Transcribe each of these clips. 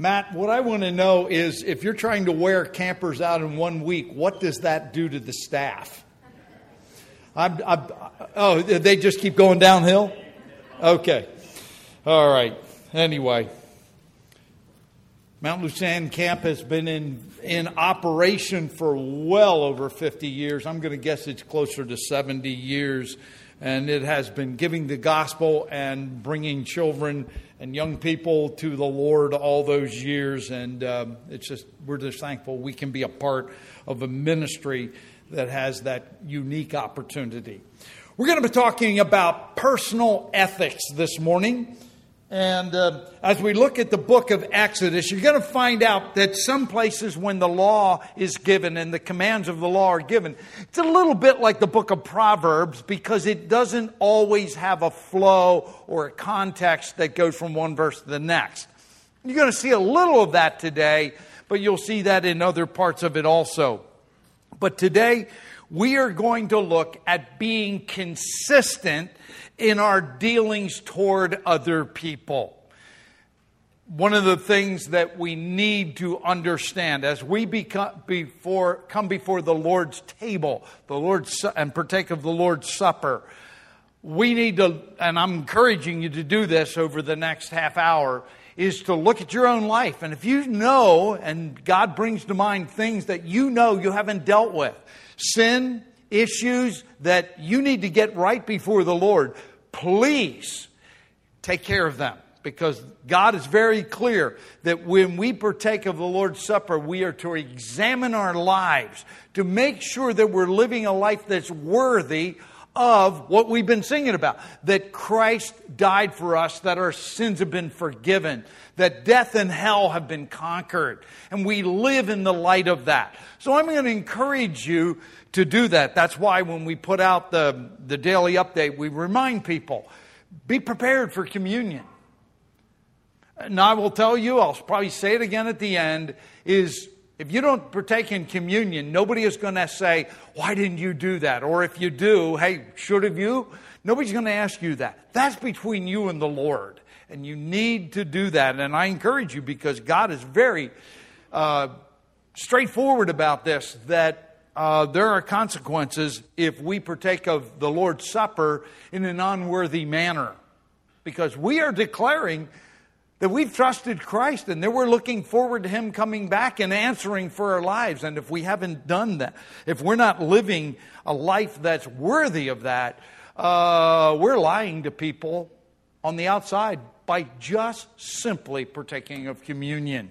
Matt, what I want to know is if you're trying to wear campers out in one week, what does that do to the staff? I'm, I'm, oh, they just keep going downhill? Okay. All right. Anyway, Mount Lucan Camp has been in, in operation for well over 50 years. I'm going to guess it's closer to 70 years. And it has been giving the gospel and bringing children and young people to the Lord all those years. And um, it's just, we're just thankful we can be a part of a ministry that has that unique opportunity. We're going to be talking about personal ethics this morning. And uh, as we look at the book of Exodus, you're going to find out that some places when the law is given and the commands of the law are given, it's a little bit like the book of Proverbs because it doesn't always have a flow or a context that goes from one verse to the next. You're going to see a little of that today, but you'll see that in other parts of it also. But today, we are going to look at being consistent in our dealings toward other people. One of the things that we need to understand as we become before, come before the Lord's table, the Lord's and partake of the Lord's supper, we need to, and I'm encouraging you to do this over the next half hour, is to look at your own life. And if you know, and God brings to mind things that you know you haven't dealt with, sin, issues that you need to get right before the Lord, please take care of them. Because God is very clear that when we partake of the Lord's Supper, we are to examine our lives to make sure that we're living a life that's worthy of what we've been singing about that Christ died for us, that our sins have been forgiven, that death and hell have been conquered, and we live in the light of that. So I'm going to encourage you to do that. That's why when we put out the, the daily update, we remind people be prepared for communion. And I will tell you, I'll probably say it again at the end, is if you don't partake in communion, nobody is going to say, Why didn't you do that? Or if you do, Hey, should have you? Nobody's going to ask you that. That's between you and the Lord. And you need to do that. And I encourage you because God is very uh, straightforward about this that uh, there are consequences if we partake of the Lord's Supper in an unworthy manner. Because we are declaring that we've trusted Christ and that we're looking forward to Him coming back and answering for our lives. And if we haven't done that, if we're not living a life that's worthy of that, uh, we're lying to people on the outside by just simply partaking of communion.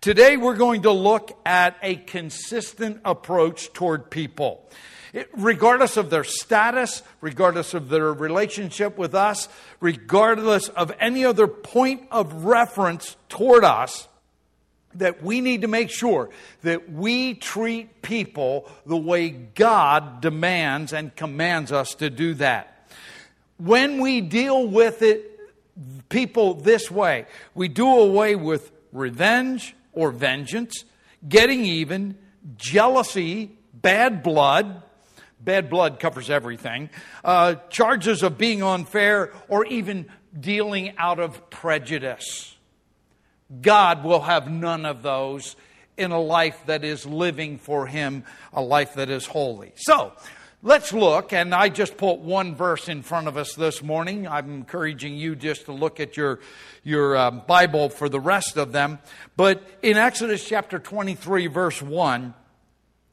Today, we're going to look at a consistent approach toward people. It, regardless of their status, regardless of their relationship with us, regardless of any other point of reference toward us, that we need to make sure that we treat people the way God demands and commands us to do that. When we deal with it, people this way, we do away with revenge, or vengeance, getting even, jealousy, bad blood. Bad blood covers everything. Uh, charges of being unfair or even dealing out of prejudice. God will have none of those in a life that is living for Him, a life that is holy. So, Let's look, and I just put one verse in front of us this morning. I'm encouraging you just to look at your, your uh, Bible for the rest of them. But in Exodus chapter 23, verse 1,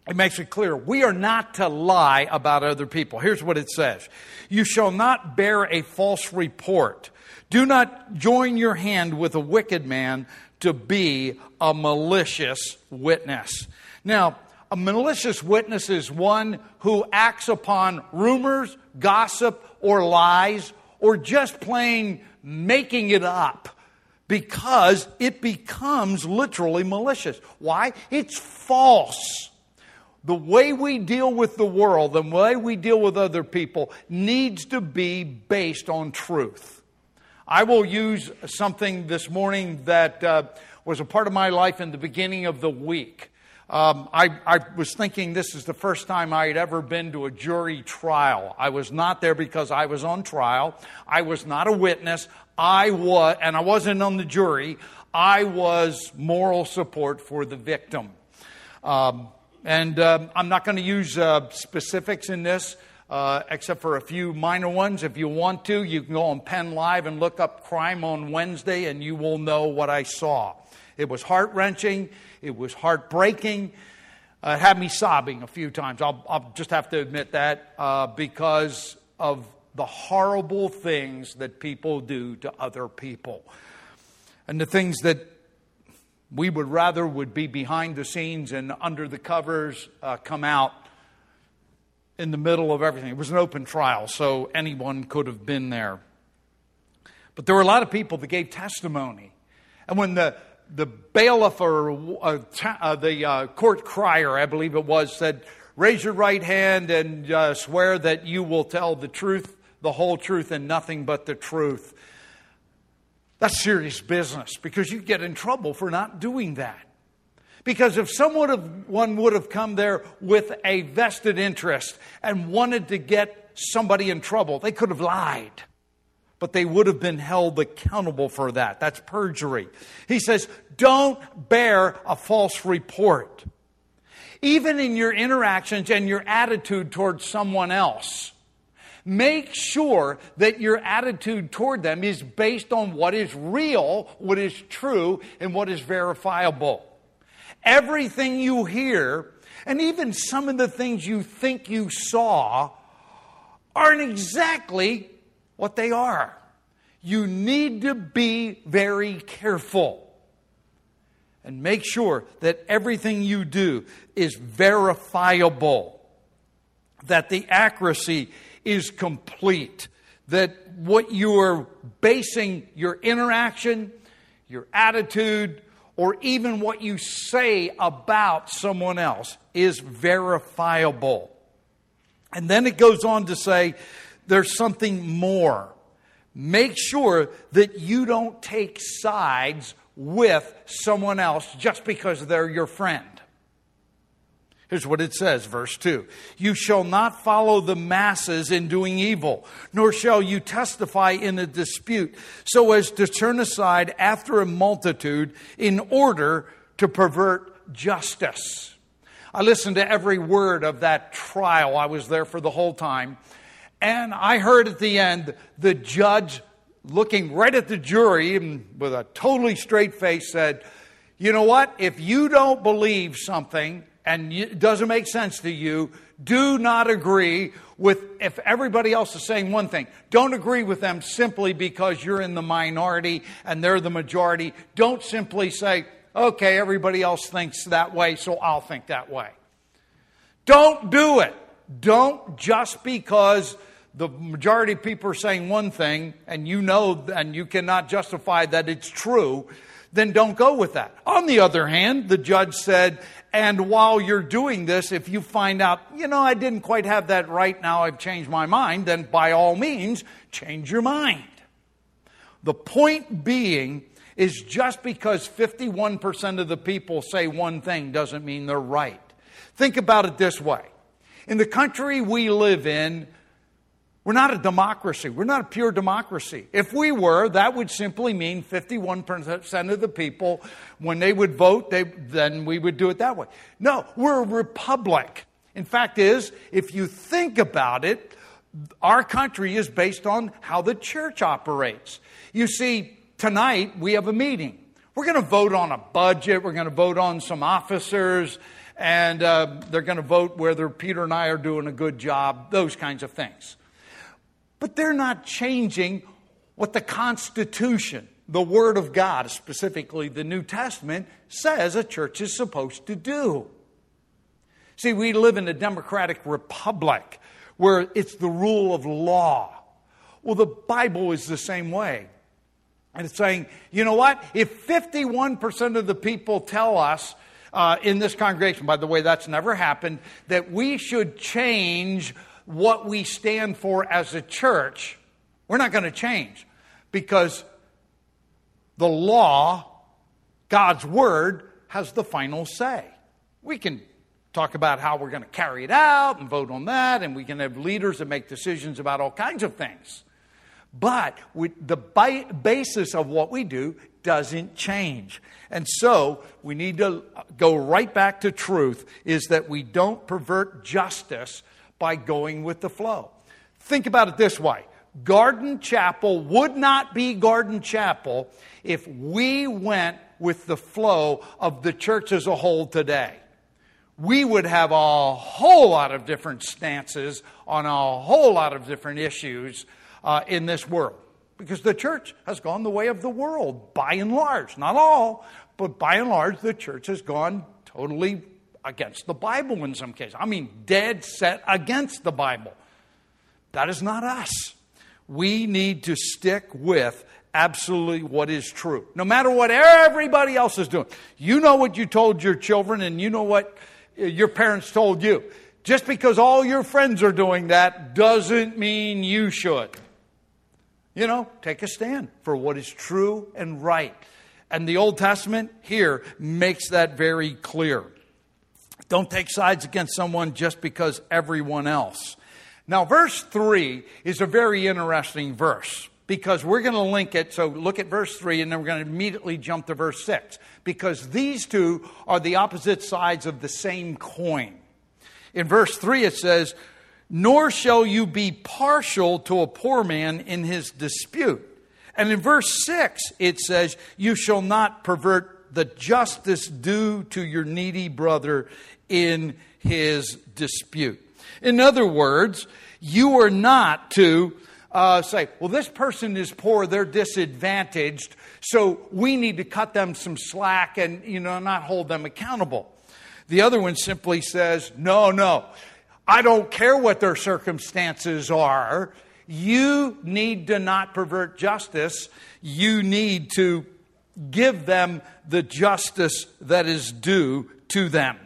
it makes it clear we are not to lie about other people. Here's what it says You shall not bear a false report. Do not join your hand with a wicked man to be a malicious witness. Now, a malicious witness is one who acts upon rumors, gossip, or lies, or just plain making it up because it becomes literally malicious. Why? It's false. The way we deal with the world, the way we deal with other people, needs to be based on truth. I will use something this morning that uh, was a part of my life in the beginning of the week. Um, I, I, was thinking this is the first time I had ever been to a jury trial. I was not there because I was on trial. I was not a witness. I was, and I wasn't on the jury. I was moral support for the victim. Um, and um, I'm not going to use uh, specifics in this, uh, except for a few minor ones. If you want to, you can go on Penn Live and look up Crime on Wednesday, and you will know what I saw. It was heart wrenching. It was heartbreaking. Uh, it had me sobbing a few times. I'll, I'll just have to admit that uh, because of the horrible things that people do to other people. And the things that we would rather would be behind the scenes and under the covers uh, come out in the middle of everything. It was an open trial, so anyone could have been there. But there were a lot of people that gave testimony. And when the the bailiff or uh, uh, the uh, court crier, I believe it was, said, Raise your right hand and uh, swear that you will tell the truth, the whole truth, and nothing but the truth. That's serious business because you get in trouble for not doing that. Because if someone one would have come there with a vested interest and wanted to get somebody in trouble, they could have lied but they would have been held accountable for that. That's perjury. He says, don't bear a false report. Even in your interactions and your attitude towards someone else, make sure that your attitude toward them is based on what is real, what is true, and what is verifiable. Everything you hear, and even some of the things you think you saw, aren't exactly what they are. You need to be very careful and make sure that everything you do is verifiable, that the accuracy is complete, that what you're basing your interaction, your attitude, or even what you say about someone else is verifiable. And then it goes on to say there's something more. Make sure that you don't take sides with someone else just because they're your friend. Here's what it says, verse 2 You shall not follow the masses in doing evil, nor shall you testify in a dispute, so as to turn aside after a multitude in order to pervert justice. I listened to every word of that trial. I was there for the whole time. And I heard at the end the judge looking right at the jury and with a totally straight face said, You know what? If you don't believe something and it doesn't make sense to you, do not agree with if everybody else is saying one thing. Don't agree with them simply because you're in the minority and they're the majority. Don't simply say, okay, everybody else thinks that way, so I'll think that way. Don't do it. Don't just because the majority of people are saying one thing and you know and you cannot justify that it's true, then don't go with that. On the other hand, the judge said, and while you're doing this, if you find out, you know, I didn't quite have that right, now I've changed my mind, then by all means, change your mind. The point being is just because 51% of the people say one thing doesn't mean they're right. Think about it this way. In the country we live in, we're not a democracy. We're not a pure democracy. If we were, that would simply mean 51% of the people, when they would vote, they, then we would do it that way. No, we're a republic. In fact, is if you think about it, our country is based on how the church operates. You see, tonight we have a meeting. We're going to vote on a budget. We're going to vote on some officers, and uh, they're going to vote whether Peter and I are doing a good job. Those kinds of things. But they're not changing what the Constitution, the Word of God, specifically the New Testament, says a church is supposed to do. See, we live in a democratic republic where it's the rule of law. Well, the Bible is the same way. And it's saying, you know what? If 51% of the people tell us uh, in this congregation, by the way, that's never happened, that we should change what we stand for as a church, we're not going to change because the law, God's word, has the final say. We can talk about how we're going to carry it out and vote on that, and we can have leaders that make decisions about all kinds of things. But the basis of what we do doesn't change. And so we need to go right back to truth is that we don't pervert justice by going with the flow. Think about it this way Garden Chapel would not be Garden Chapel if we went with the flow of the church as a whole today. We would have a whole lot of different stances on a whole lot of different issues uh, in this world. Because the church has gone the way of the world, by and large. Not all, but by and large, the church has gone totally against the Bible in some cases. I mean, dead set against the Bible. That is not us. We need to stick with absolutely what is true, no matter what everybody else is doing. You know what you told your children, and you know what your parents told you. Just because all your friends are doing that doesn't mean you should. You know, take a stand for what is true and right. And the Old Testament here makes that very clear. Don't take sides against someone just because everyone else. Now, verse 3 is a very interesting verse because we're going to link it. So look at verse 3 and then we're going to immediately jump to verse 6 because these two are the opposite sides of the same coin. In verse 3, it says, nor shall you be partial to a poor man in his dispute. And in verse 6, it says, You shall not pervert the justice due to your needy brother in his dispute. In other words, you are not to uh, say, Well, this person is poor, they're disadvantaged, so we need to cut them some slack and, you know, not hold them accountable. The other one simply says, No, no. I don't care what their circumstances are. You need to not pervert justice. You need to give them the justice that is due to them.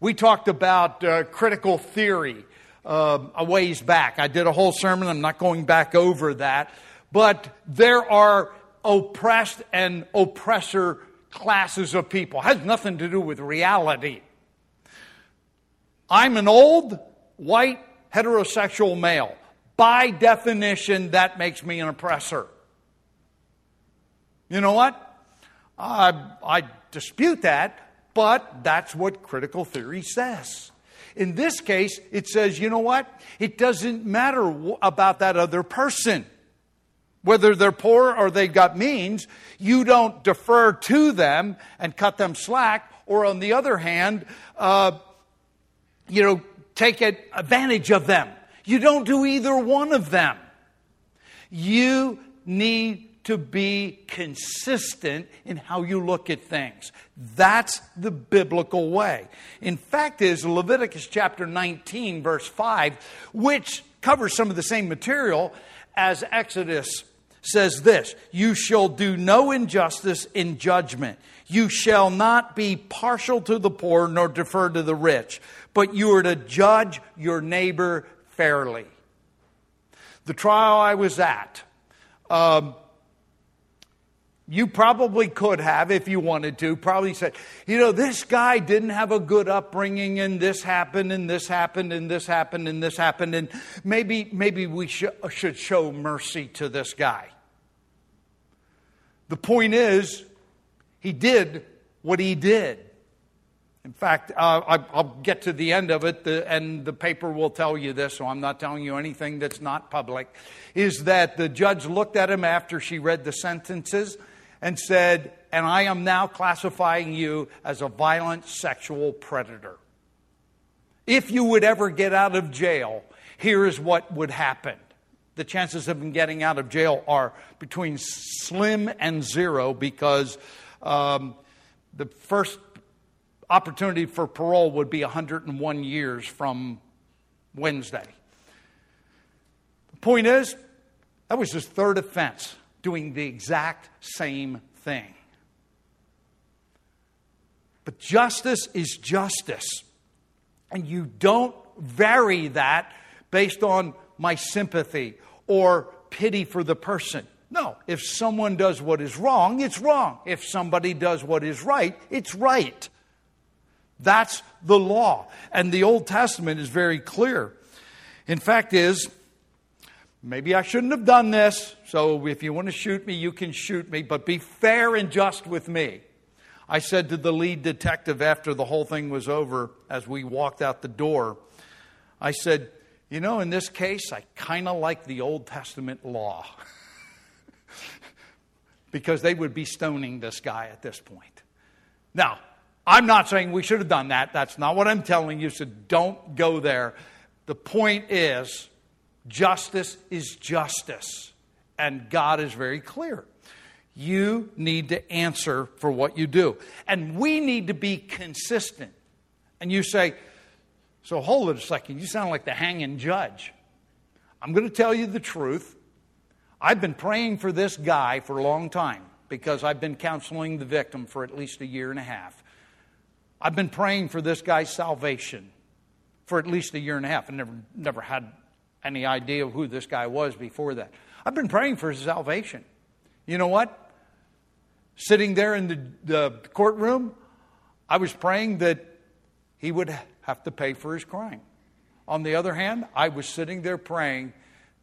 We talked about uh, critical theory uh, a ways back. I did a whole sermon. I'm not going back over that. But there are oppressed and oppressor classes of people. It has nothing to do with reality. I'm an old, white, heterosexual male. By definition, that makes me an oppressor. You know what? I, I dispute that, but that's what critical theory says. In this case, it says, you know what? It doesn't matter about that other person. Whether they're poor or they've got means, you don't defer to them and cut them slack, or on the other hand, uh, you know, take advantage of them. You don't do either one of them. You need to be consistent in how you look at things. That's the biblical way. In fact, is Leviticus chapter 19, verse 5, which covers some of the same material as Exodus says this You shall do no injustice in judgment. You shall not be partial to the poor nor defer to the rich, but you are to judge your neighbor fairly. The trial I was at, um, you probably could have, if you wanted to, probably said, you know, this guy didn't have a good upbringing, and this happened, and this happened, and this happened, and this happened, and maybe, maybe we sh- should show mercy to this guy. The point is, he did what he did. In fact, uh, I, will get to the end of it, the, and the paper will tell you this, so I'm not telling you anything that's not public. Is that the judge looked at him after she read the sentences and said, And I am now classifying you as a violent sexual predator. If you would ever get out of jail, here is what would happen. The chances of him getting out of jail are between slim and zero because um, the first opportunity for parole would be 101 years from Wednesday. The point is, that was his third offense, doing the exact same thing. But justice is justice. And you don't vary that based on my sympathy or pity for the person. No, if someone does what is wrong, it's wrong. If somebody does what is right, it's right. That's the law. And the Old Testament is very clear. In fact, is maybe I shouldn't have done this, so if you want to shoot me, you can shoot me, but be fair and just with me. I said to the lead detective after the whole thing was over, as we walked out the door, I said, You know, in this case, I kind of like the Old Testament law. because they would be stoning this guy at this point. Now, I'm not saying we should have done that. That's not what I'm telling you, so don't go there. The point is, justice is justice, and God is very clear. You need to answer for what you do. And we need to be consistent. And you say, so hold it a second, you sound like the hanging judge. I'm going to tell you the truth. I've been praying for this guy for a long time because I've been counseling the victim for at least a year and a half. I've been praying for this guy's salvation for at least a year and a half. I never, never had any idea who this guy was before that. I've been praying for his salvation. You know what? Sitting there in the, the courtroom, I was praying that he would have to pay for his crime. On the other hand, I was sitting there praying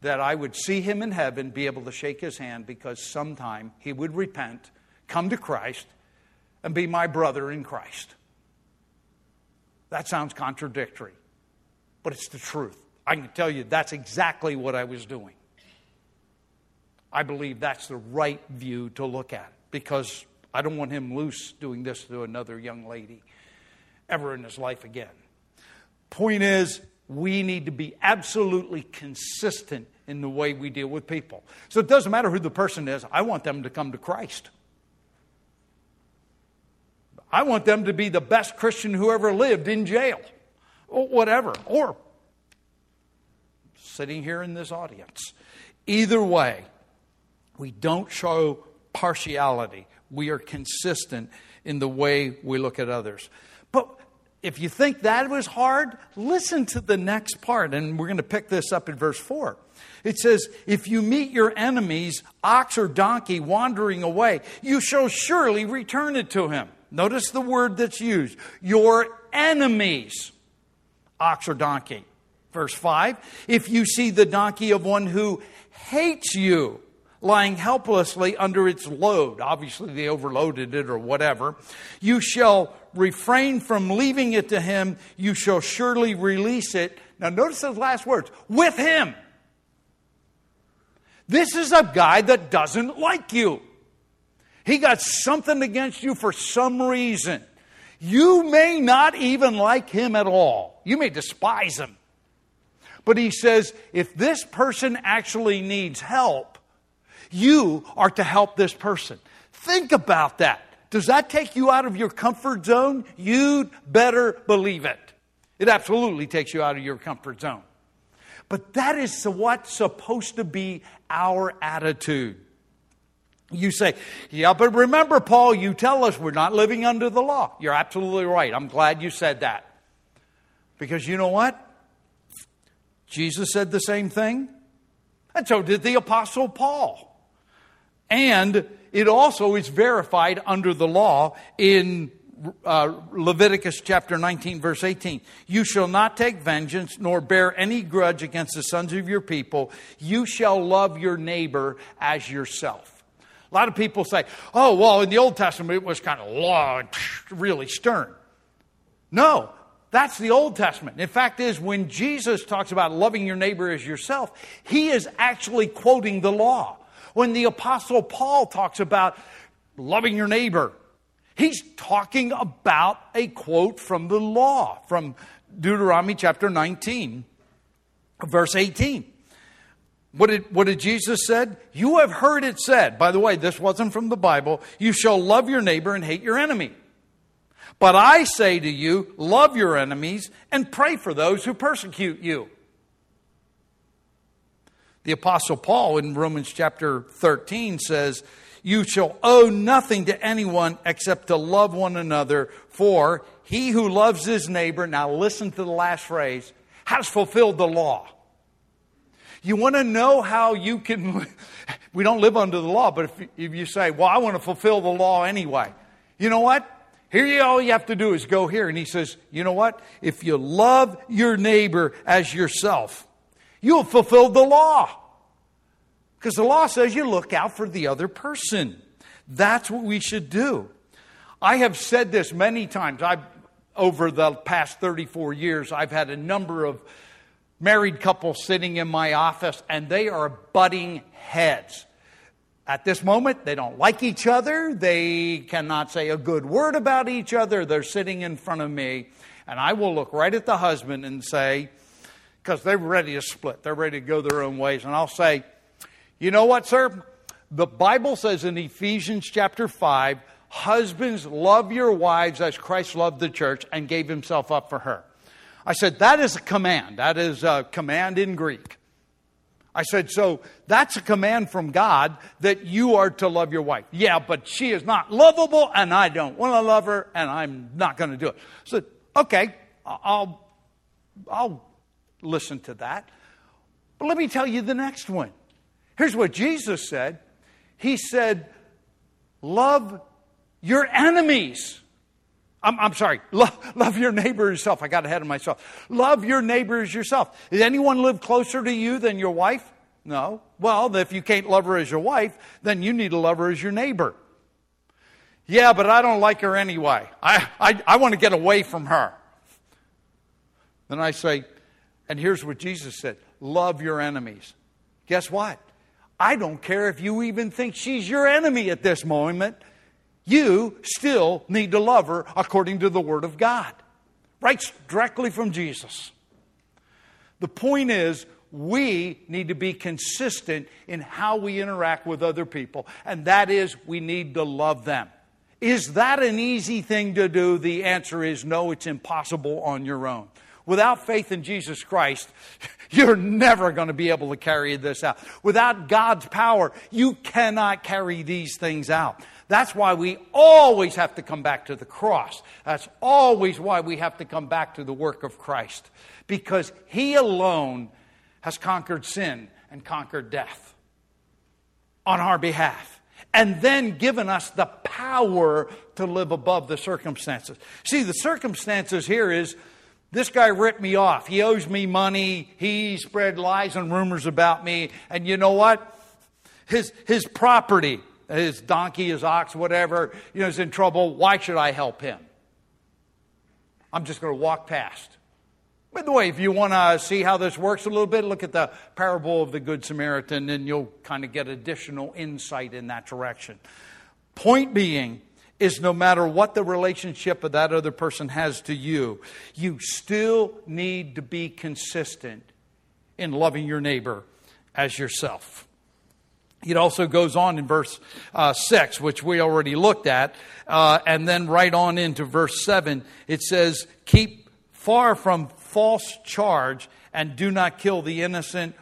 that I would see him in heaven, be able to shake his hand because sometime he would repent, come to Christ, and be my brother in Christ. That sounds contradictory, but it's the truth. I can tell you that's exactly what I was doing. I believe that's the right view to look at because I don't want him loose doing this to another young lady ever in his life again. Point is, we need to be absolutely consistent in the way we deal with people. So it doesn't matter who the person is, I want them to come to Christ. I want them to be the best Christian who ever lived in jail, or whatever, or sitting here in this audience. Either way, we don't show partiality. We are consistent in the way we look at others. But if you think that was hard, listen to the next part, and we're going to pick this up in verse 4. It says, If you meet your enemies, ox or donkey, wandering away, you shall surely return it to him. Notice the word that's used your enemies, ox or donkey. Verse 5 If you see the donkey of one who hates you, lying helplessly under its load, obviously they overloaded it or whatever, you shall refrain from leaving it to him, you shall surely release it. Now, notice those last words with him. This is a guy that doesn't like you. He got something against you for some reason. You may not even like him at all. You may despise him. But he says, if this person actually needs help, you are to help this person. Think about that. Does that take you out of your comfort zone? You'd better believe it. It absolutely takes you out of your comfort zone. But that is what's supposed to be our attitude. You say, yeah, but remember, Paul, you tell us we're not living under the law. You're absolutely right. I'm glad you said that. Because you know what? Jesus said the same thing, and so did the Apostle Paul. And it also is verified under the law in uh, Leviticus chapter 19, verse 18. You shall not take vengeance nor bear any grudge against the sons of your people. You shall love your neighbor as yourself. A lot of people say, oh, well, in the Old Testament it was kind of law and really stern. No, that's the Old Testament. In fact, is when Jesus talks about loving your neighbor as yourself, he is actually quoting the law. When the Apostle Paul talks about loving your neighbor, he's talking about a quote from the law, from Deuteronomy chapter 19, verse 18. What did, what did Jesus said? You have heard it said. By the way, this wasn't from the Bible. You shall love your neighbor and hate your enemy. But I say to you, love your enemies and pray for those who persecute you. The apostle Paul in Romans chapter 13 says, you shall owe nothing to anyone except to love one another, for he who loves his neighbor, now listen to the last phrase, has fulfilled the law. You want to know how you can, we don't live under the law, but if, if you say, well, I want to fulfill the law anyway, you know what? Here, you, all you have to do is go here. And he says, You know what? If you love your neighbor as yourself, you'll fulfill the law. Because the law says you look out for the other person. That's what we should do. I have said this many times. I've, over the past 34 years, I've had a number of married couple sitting in my office, and they are butting heads. At this moment, they don't like each other. They cannot say a good word about each other. They're sitting in front of me, and I will look right at the husband and say, because they're ready to split, they're ready to go their own ways, and I'll say, you know what, sir? The Bible says in Ephesians chapter 5, husbands, love your wives as Christ loved the church and gave himself up for her. I said, that is a command. That is a command in Greek. I said, so that's a command from God that you are to love your wife. Yeah, but she is not lovable and I don't want to love her and I'm not going to do it. So, okay, I'll, I'll listen to that. But let me tell you the next one. Here's what Jesus said He said, Love your enemies. I'm, I'm sorry, love, love, your neighbor yourself. I got ahead of myself. Love your neighbor as yourself. Does anyone live closer to you than your wife? No. Well, if you can't love her as your wife, then you need to love her as your neighbor. Yeah, but I don't like her anyway. I, I, I want to get away from her. Then I say, and here's what Jesus said love your enemies. Guess what? I don't care if you even think she's your enemy at this moment. You still need to love her according to the Word of God. Right directly from Jesus. The point is, we need to be consistent in how we interact with other people, and that is, we need to love them. Is that an easy thing to do? The answer is no, it's impossible on your own. Without faith in Jesus Christ, you're never going to be able to carry this out. Without God's power, you cannot carry these things out. That's why we always have to come back to the cross. That's always why we have to come back to the work of Christ. Because He alone has conquered sin and conquered death on our behalf. And then given us the power to live above the circumstances. See, the circumstances here is this guy ripped me off. He owes me money. He spread lies and rumors about me. And you know what? His, his property, his donkey, his ox, whatever, you know, is in trouble. Why should I help him? I'm just going to walk past. By the way, if you want to see how this works a little bit, look at the parable of the Good Samaritan and you'll kind of get additional insight in that direction. Point being, is no matter what the relationship of that other person has to you, you still need to be consistent in loving your neighbor as yourself. It also goes on in verse uh, 6, which we already looked at, uh, and then right on into verse 7, it says, Keep far from false charge and do not kill the innocent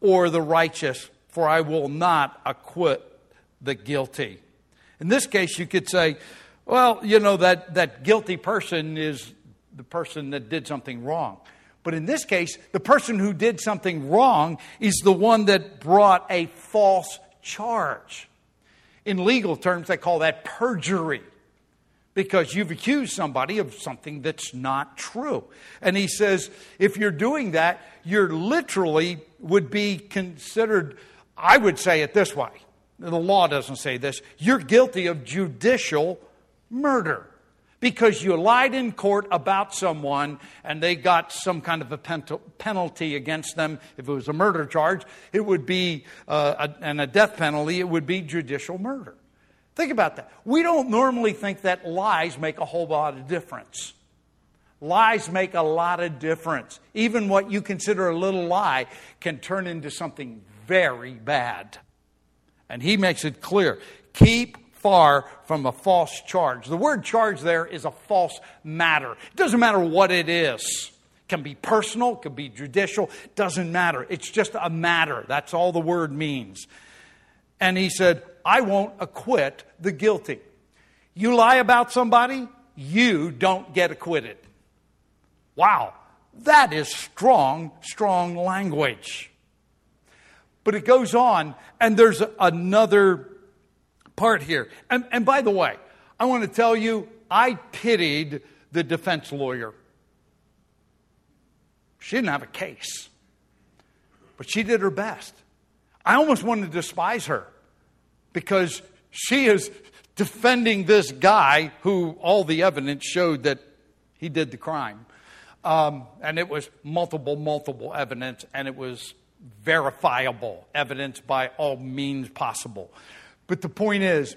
or the righteous, for I will not acquit the guilty. In this case, you could say, well, you know, that, that guilty person is the person that did something wrong. But in this case, the person who did something wrong is the one that brought a false charge. In legal terms, they call that perjury because you've accused somebody of something that's not true. And he says, if you're doing that, you're literally would be considered, I would say it this way the law doesn't say this, you're guilty of judicial murder because you lied in court about someone and they got some kind of a penalty against them. If it was a murder charge, it would be, uh, a, and a death penalty, it would be judicial murder. Think about that. We don't normally think that lies make a whole lot of difference. Lies make a lot of difference. Even what you consider a little lie can turn into something very bad. And he makes it clear keep far from a false charge. The word charge there is a false matter. It doesn't matter what it is. It can be personal, it can be judicial, doesn't matter. It's just a matter. That's all the word means. And he said, I won't acquit the guilty. You lie about somebody, you don't get acquitted. Wow, that is strong, strong language. But it goes on, and there's another part here. And, and by the way, I want to tell you I pitied the defense lawyer. She didn't have a case, but she did her best. I almost wanted to despise her because she is defending this guy who all the evidence showed that he did the crime. Um, and it was multiple, multiple evidence, and it was verifiable evidence by all means possible. But the point is,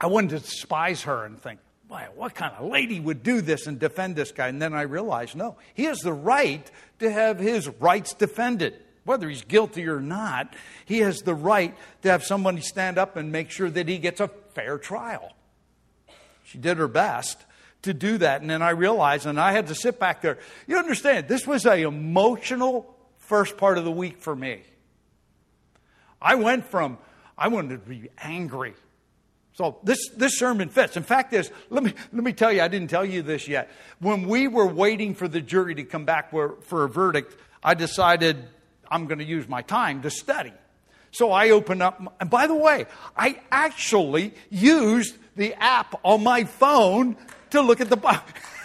I wanted to despise her and think, Why, what kind of lady would do this and defend this guy? And then I realized, no, he has the right to have his rights defended. Whether he's guilty or not, he has the right to have somebody stand up and make sure that he gets a fair trial. She did her best to do that. And then I realized, and I had to sit back there. You understand, this was an emotional first part of the week for me. I went from, I wanted to be angry. So this, this sermon fits. In fact, is let me let me tell you, I didn't tell you this yet. When we were waiting for the jury to come back for, for a verdict, I decided I'm going to use my time to study. So I opened up, and by the way, I actually used the app on my phone to look at the Bible.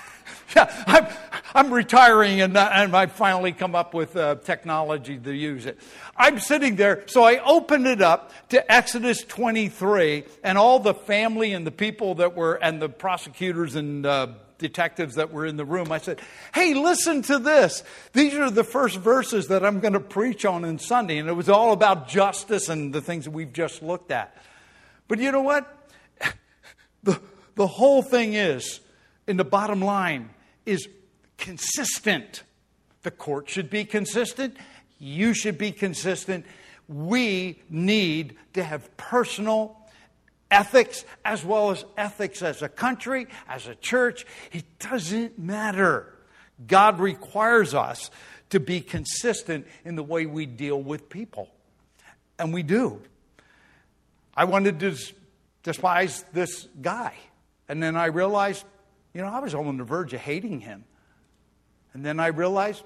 I'm, I'm retiring and, uh, and I finally come up with uh, technology to use it. I'm sitting there, so I opened it up to Exodus 23, and all the family and the people that were, and the prosecutors and uh, detectives that were in the room. I said, Hey, listen to this. These are the first verses that I'm going to preach on in Sunday. And it was all about justice and the things that we've just looked at. But you know what? The, the whole thing is, in the bottom line, is consistent. The court should be consistent. You should be consistent. We need to have personal ethics as well as ethics as a country, as a church. It doesn't matter. God requires us to be consistent in the way we deal with people. And we do. I wanted to despise this guy. And then I realized, you know, I was on the verge of hating him. And then I realized,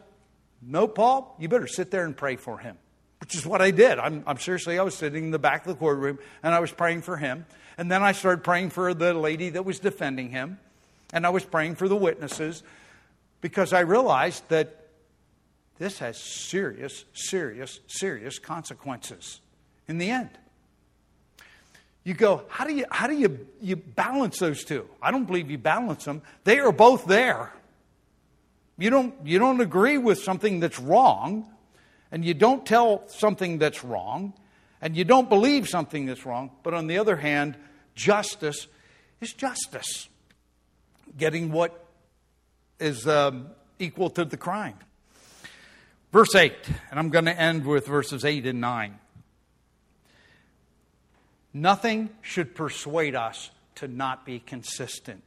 no, Paul, you better sit there and pray for him which is what I did. I'm, I'm, seriously, I was sitting in the back of the courtroom and I was praying for him. And then I started praying for the lady that was defending him. And I was praying for the witnesses because I realized that this has serious, serious, serious consequences in the end. You go, how do you, how do you, you balance those two? I don't believe you balance them. They are both there. You don't, you don't agree with something that's wrong, and you don't tell something that's wrong, and you don't believe something that's wrong, but on the other hand, justice is justice. Getting what is um, equal to the crime. Verse 8, and I'm going to end with verses 8 and 9. Nothing should persuade us to not be consistent.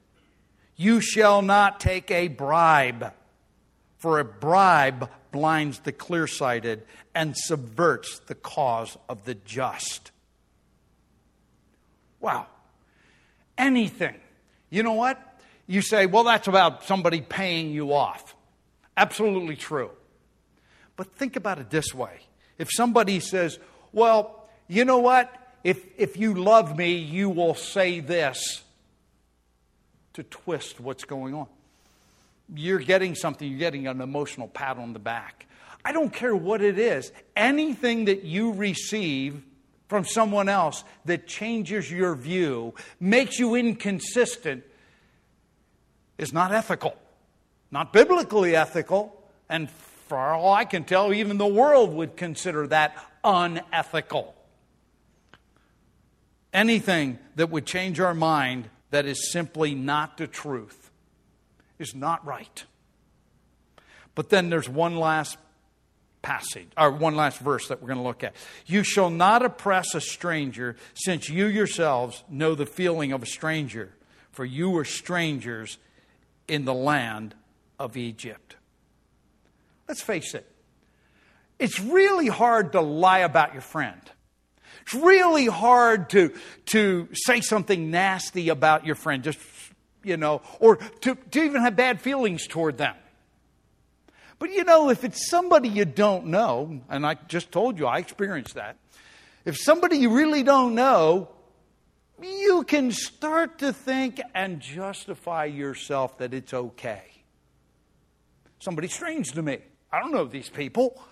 You shall not take a bribe for a bribe blinds the clear sighted and subverts the cause of the just. Wow. Anything. You know what? You say, well, that's about somebody paying you off. Absolutely true. But think about it this way. If somebody says, well, you know what? If, if you love me, you will say this to twist what's going on you're getting something, you're getting an emotional pat on the back. I don't care what it is. Anything that you receive from someone else that changes your view, makes you inconsistent, is not ethical, not biblically ethical. And for all I can tell, even the world would consider that unethical. Anything that would change our mind that is simply not the truth is not right. But then there's one last passage, or one last verse that we're going to look at. You shall not oppress a stranger, since you yourselves know the feeling of a stranger, for you were strangers in the land of Egypt. Let's face it, it's really hard to lie about your friend. It's really hard to, to say something nasty about your friend just you know, or to, to even have bad feelings toward them. But you know, if it's somebody you don't know, and I just told you I experienced that, if somebody you really don't know, you can start to think and justify yourself that it's okay. Somebody strange to me. I don't know these people.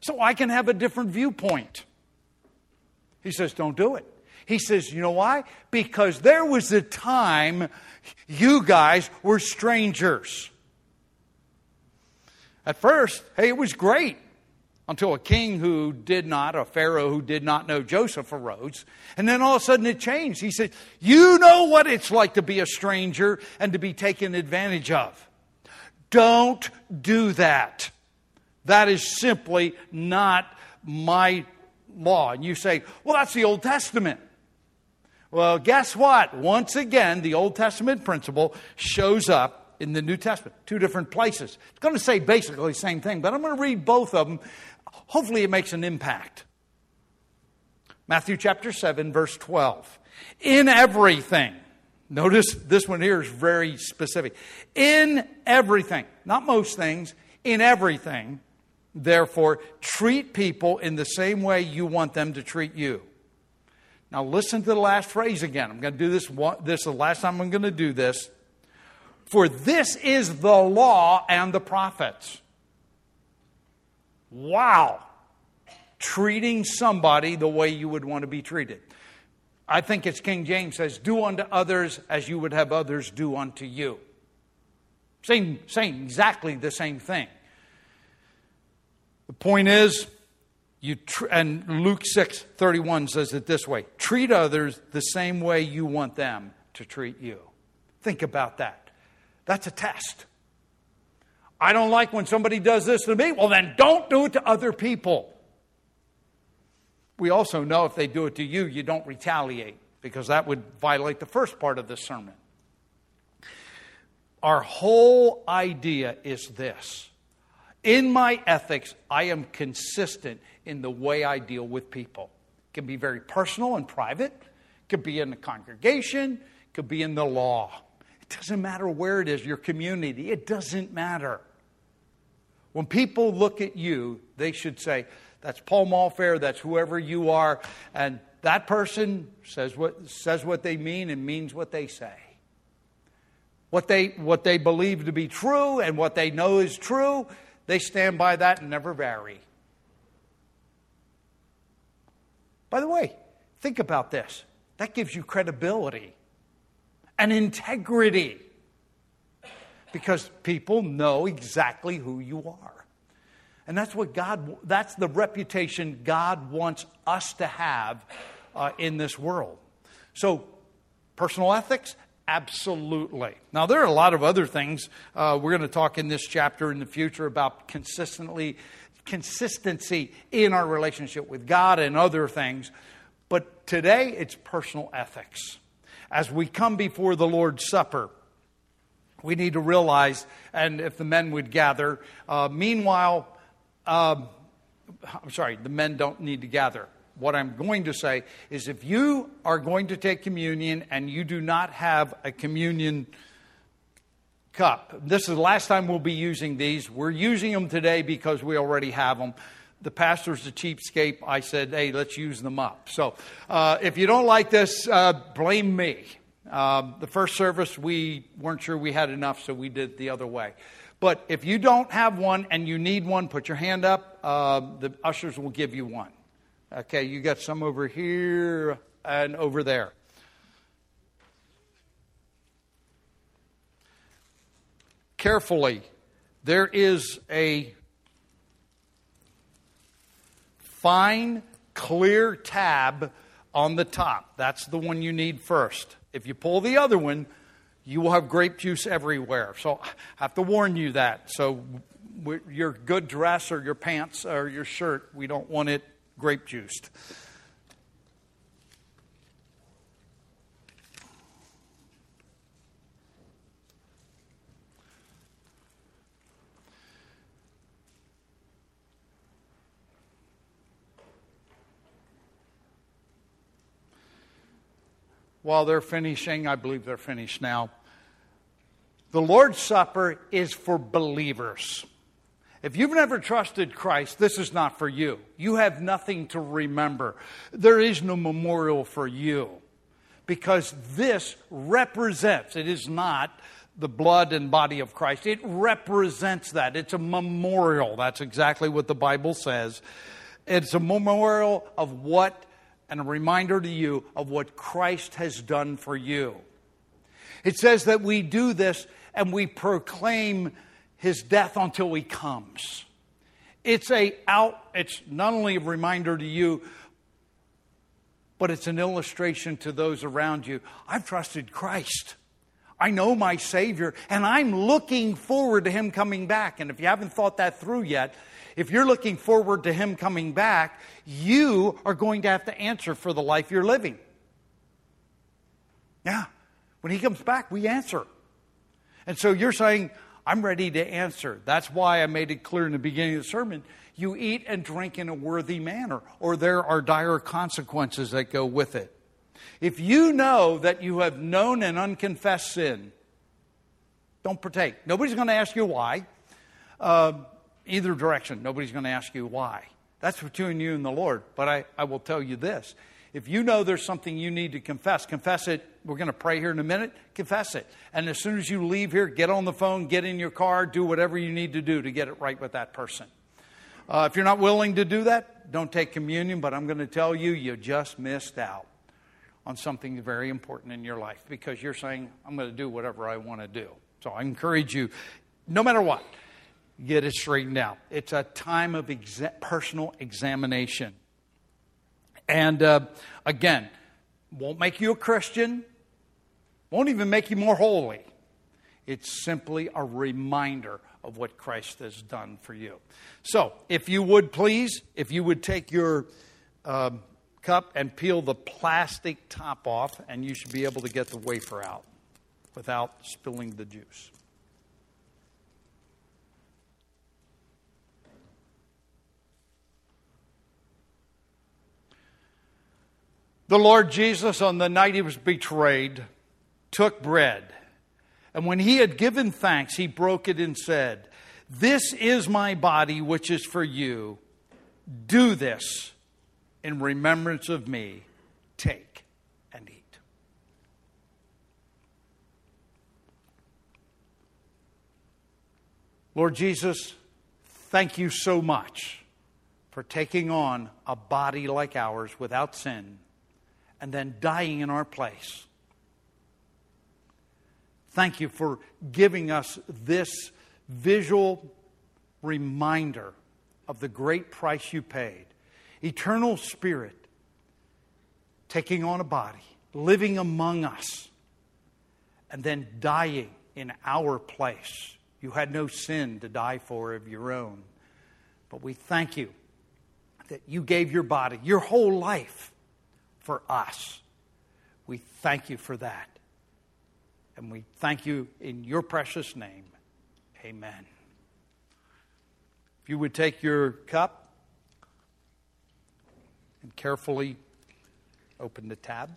So I can have a different viewpoint. He says, Don't do it. He says, You know why? Because there was a time you guys were strangers. At first, hey, it was great until a king who did not, a Pharaoh who did not know Joseph arose. And then all of a sudden it changed. He said, You know what it's like to be a stranger and to be taken advantage of. Don't do that. That is simply not my law. And you say, Well, that's the Old Testament. Well, guess what? Once again, the Old Testament principle shows up in the New Testament, two different places. It's going to say basically the same thing, but I'm going to read both of them hopefully it makes an impact. Matthew chapter 7, verse 12. In everything, notice this one here is very specific. In everything, not most things, in everything, therefore, treat people in the same way you want them to treat you. Now, listen to the last phrase again. I'm going to do this. This is the last time I'm going to do this. For this is the law and the prophets. Wow. Treating somebody the way you would want to be treated. I think it's King James says, Do unto others as you would have others do unto you. Same, saying exactly the same thing. The point is, you tr- and Luke 6 31 says it this way treat others the same way you want them to treat you. Think about that. That's a test. I don't like when somebody does this to me. Well, then don't do it to other people. We also know if they do it to you, you don't retaliate because that would violate the first part of the sermon. Our whole idea is this in my ethics, I am consistent in the way I deal with people. It can be very personal and private, it could be in the congregation, it could be in the law. It doesn't matter where it is, your community, it doesn't matter. When people look at you, they should say, That's Paul Malfair, that's whoever you are, and that person says what, says what they mean and means what they say. What they, what they believe to be true and what they know is true, they stand by that and never vary. By the way, think about this. That gives you credibility and integrity because people know exactly who you are. And that's what God, that's the reputation God wants us to have uh, in this world. So, personal ethics, absolutely. Now, there are a lot of other things uh, we're going to talk in this chapter in the future about consistently consistency in our relationship with God and other things. But today, it's personal ethics. As we come before the Lord's Supper, we need to realize, and if the men would gather, uh, meanwhile, um, I'm sorry, the men don't need to gather. What I'm going to say is if you are going to take communion and you do not have a communion cup, this is the last time we'll be using these. We're using them today because we already have them. The pastor's a cheapskate. I said, hey, let's use them up. So uh, if you don't like this, uh, blame me. Um, the first service, we weren't sure we had enough, so we did the other way. But if you don't have one and you need one, put your hand up. Uh, the ushers will give you one. Okay, you got some over here and over there. Carefully, there is a fine, clear tab on the top. That's the one you need first. If you pull the other one, you will have grape juice everywhere. So I have to warn you that. So your good dress or your pants or your shirt, we don't want it grape juiced. while they're finishing. I believe they're finished now. The Lord's Supper is for believers. If you've never trusted Christ, this is not for you. You have nothing to remember. There is no memorial for you. because this represents, it is not the blood and body of Christ. It represents that. It's a memorial. That's exactly what the Bible says. It's a memorial of what, and a reminder to you of what Christ has done for you. It says that we do this and we proclaim his death until he comes. It's a out, it's not only a reminder to you, but it's an illustration to those around you. I've trusted Christ. I know my Savior, and I'm looking forward to Him coming back. And if you haven't thought that through yet, if you're looking forward to Him coming back, you are going to have to answer for the life you're living. Yeah. When He comes back, we answer. And so you're saying, I'm ready to answer. That's why I made it clear in the beginning of the sermon you eat and drink in a worthy manner, or there are dire consequences that go with it. If you know that you have known an unconfessed sin, don't partake. Nobody's going to ask you why. Uh, either direction, nobody's going to ask you why. That's between you and the Lord. But I, I will tell you this if you know there's something you need to confess, confess it. We're going to pray here in a minute. Confess it. And as soon as you leave here, get on the phone, get in your car, do whatever you need to do to get it right with that person. Uh, if you're not willing to do that, don't take communion, but I'm going to tell you, you just missed out on something very important in your life because you're saying, I'm going to do whatever I want to do. So I encourage you, no matter what, get it straightened out. It's a time of exa- personal examination. And uh, again, won't make you a Christian, won't even make you more holy. It's simply a reminder of what Christ has done for you. So, if you would please, if you would take your uh, cup and peel the plastic top off, and you should be able to get the wafer out without spilling the juice. The Lord Jesus, on the night he was betrayed, took bread. And when he had given thanks, he broke it and said, This is my body, which is for you. Do this in remembrance of me, take and eat. Lord Jesus, thank you so much for taking on a body like ours without sin and then dying in our place. Thank you for giving us this visual reminder of the great price you paid eternal spirit taking on a body, living among us, and then dying in our place. You had no sin to die for of your own. But we thank you that you gave your body, your whole life, for us. We thank you for that. And we thank you in your precious name. Amen. If you would take your cup and carefully open the tab.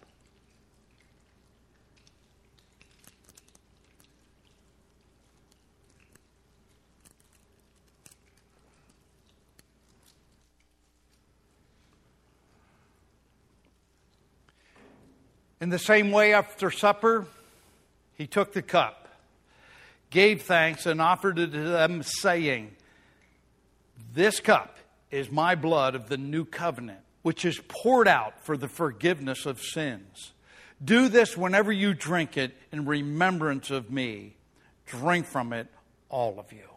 In the same way, after supper, he took the cup, gave thanks, and offered it to them, saying, This cup is my blood of the new covenant which is poured out for the forgiveness of sins. Do this whenever you drink it in remembrance of me. Drink from it, all of you.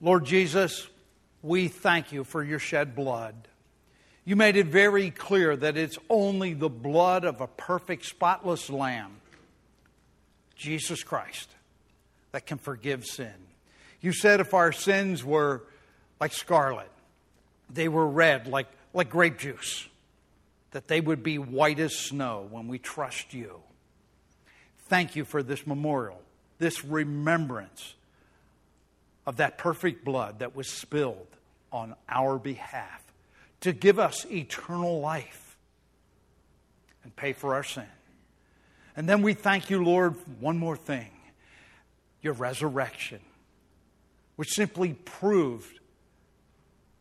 Lord Jesus, we thank you for your shed blood. You made it very clear that it's only the blood of a perfect, spotless lamb, Jesus Christ, that can forgive sin. You said if our sins were like scarlet, they were red like, like grape juice, that they would be white as snow when we trust you. Thank you for this memorial, this remembrance of that perfect blood that was spilled on our behalf to give us eternal life and pay for our sin. And then we thank you, Lord, one more thing your resurrection which simply proved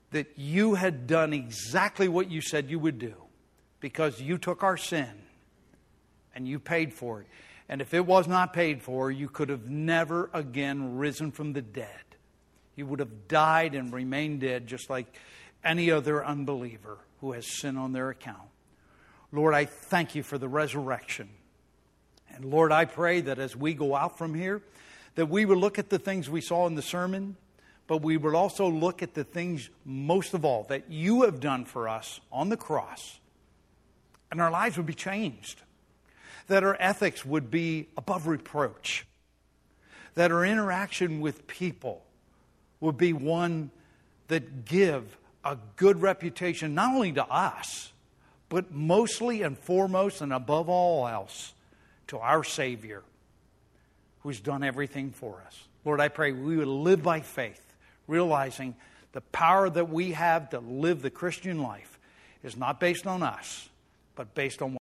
that you had done exactly what you said you would do because you took our sin and you paid for it. And if it was not paid for, you could have never again risen from the dead. You would have died and remained dead just like any other unbeliever who has sin on their account. Lord, I thank you for the resurrection. And Lord, I pray that as we go out from here, that we would look at the things we saw in the sermon, but we would also look at the things most of all that you have done for us on the cross. And our lives would be changed. That our ethics would be above reproach. That our interaction with people would be one that give a good reputation not only to us, but mostly and foremost and above all else to our Savior who's done everything for us. Lord, I pray we would live by faith, realizing the power that we have to live the Christian life is not based on us, but based on